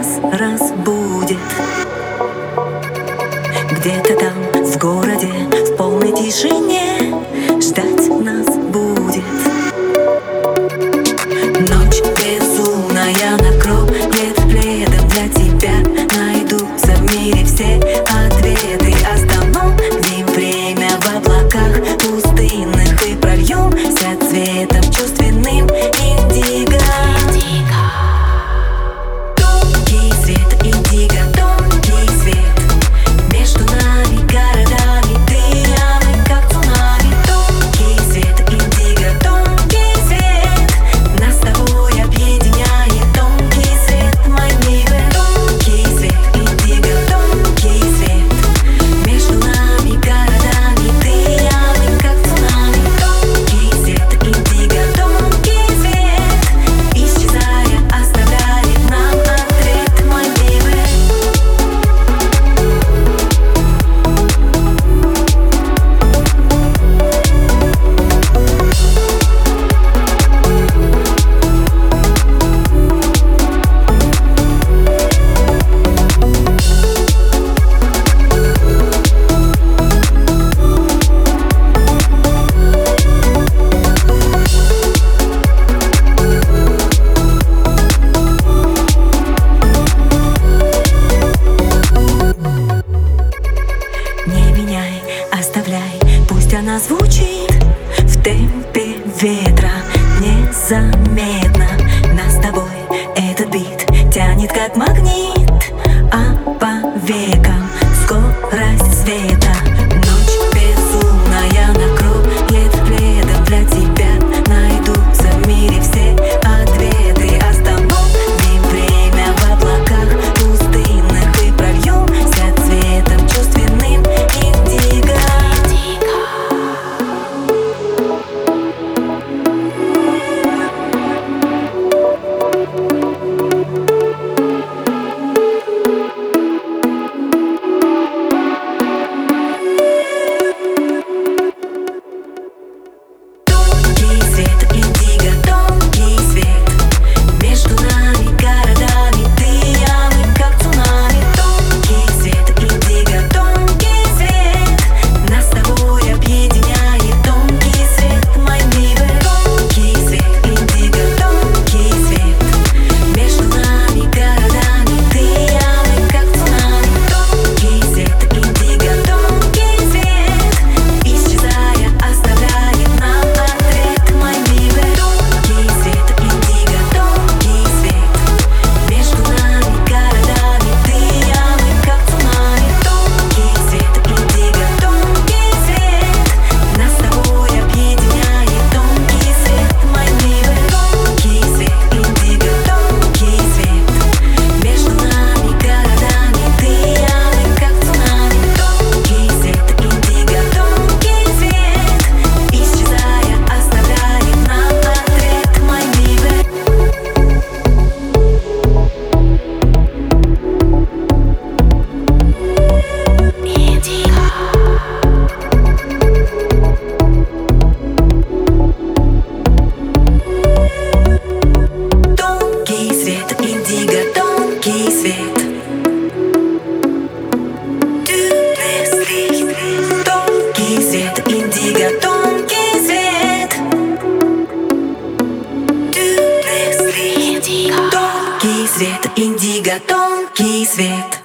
нас разбудит. Где-то там, в городе, в полной тишине. ветра незаметно цвет, индиго тонкий свет.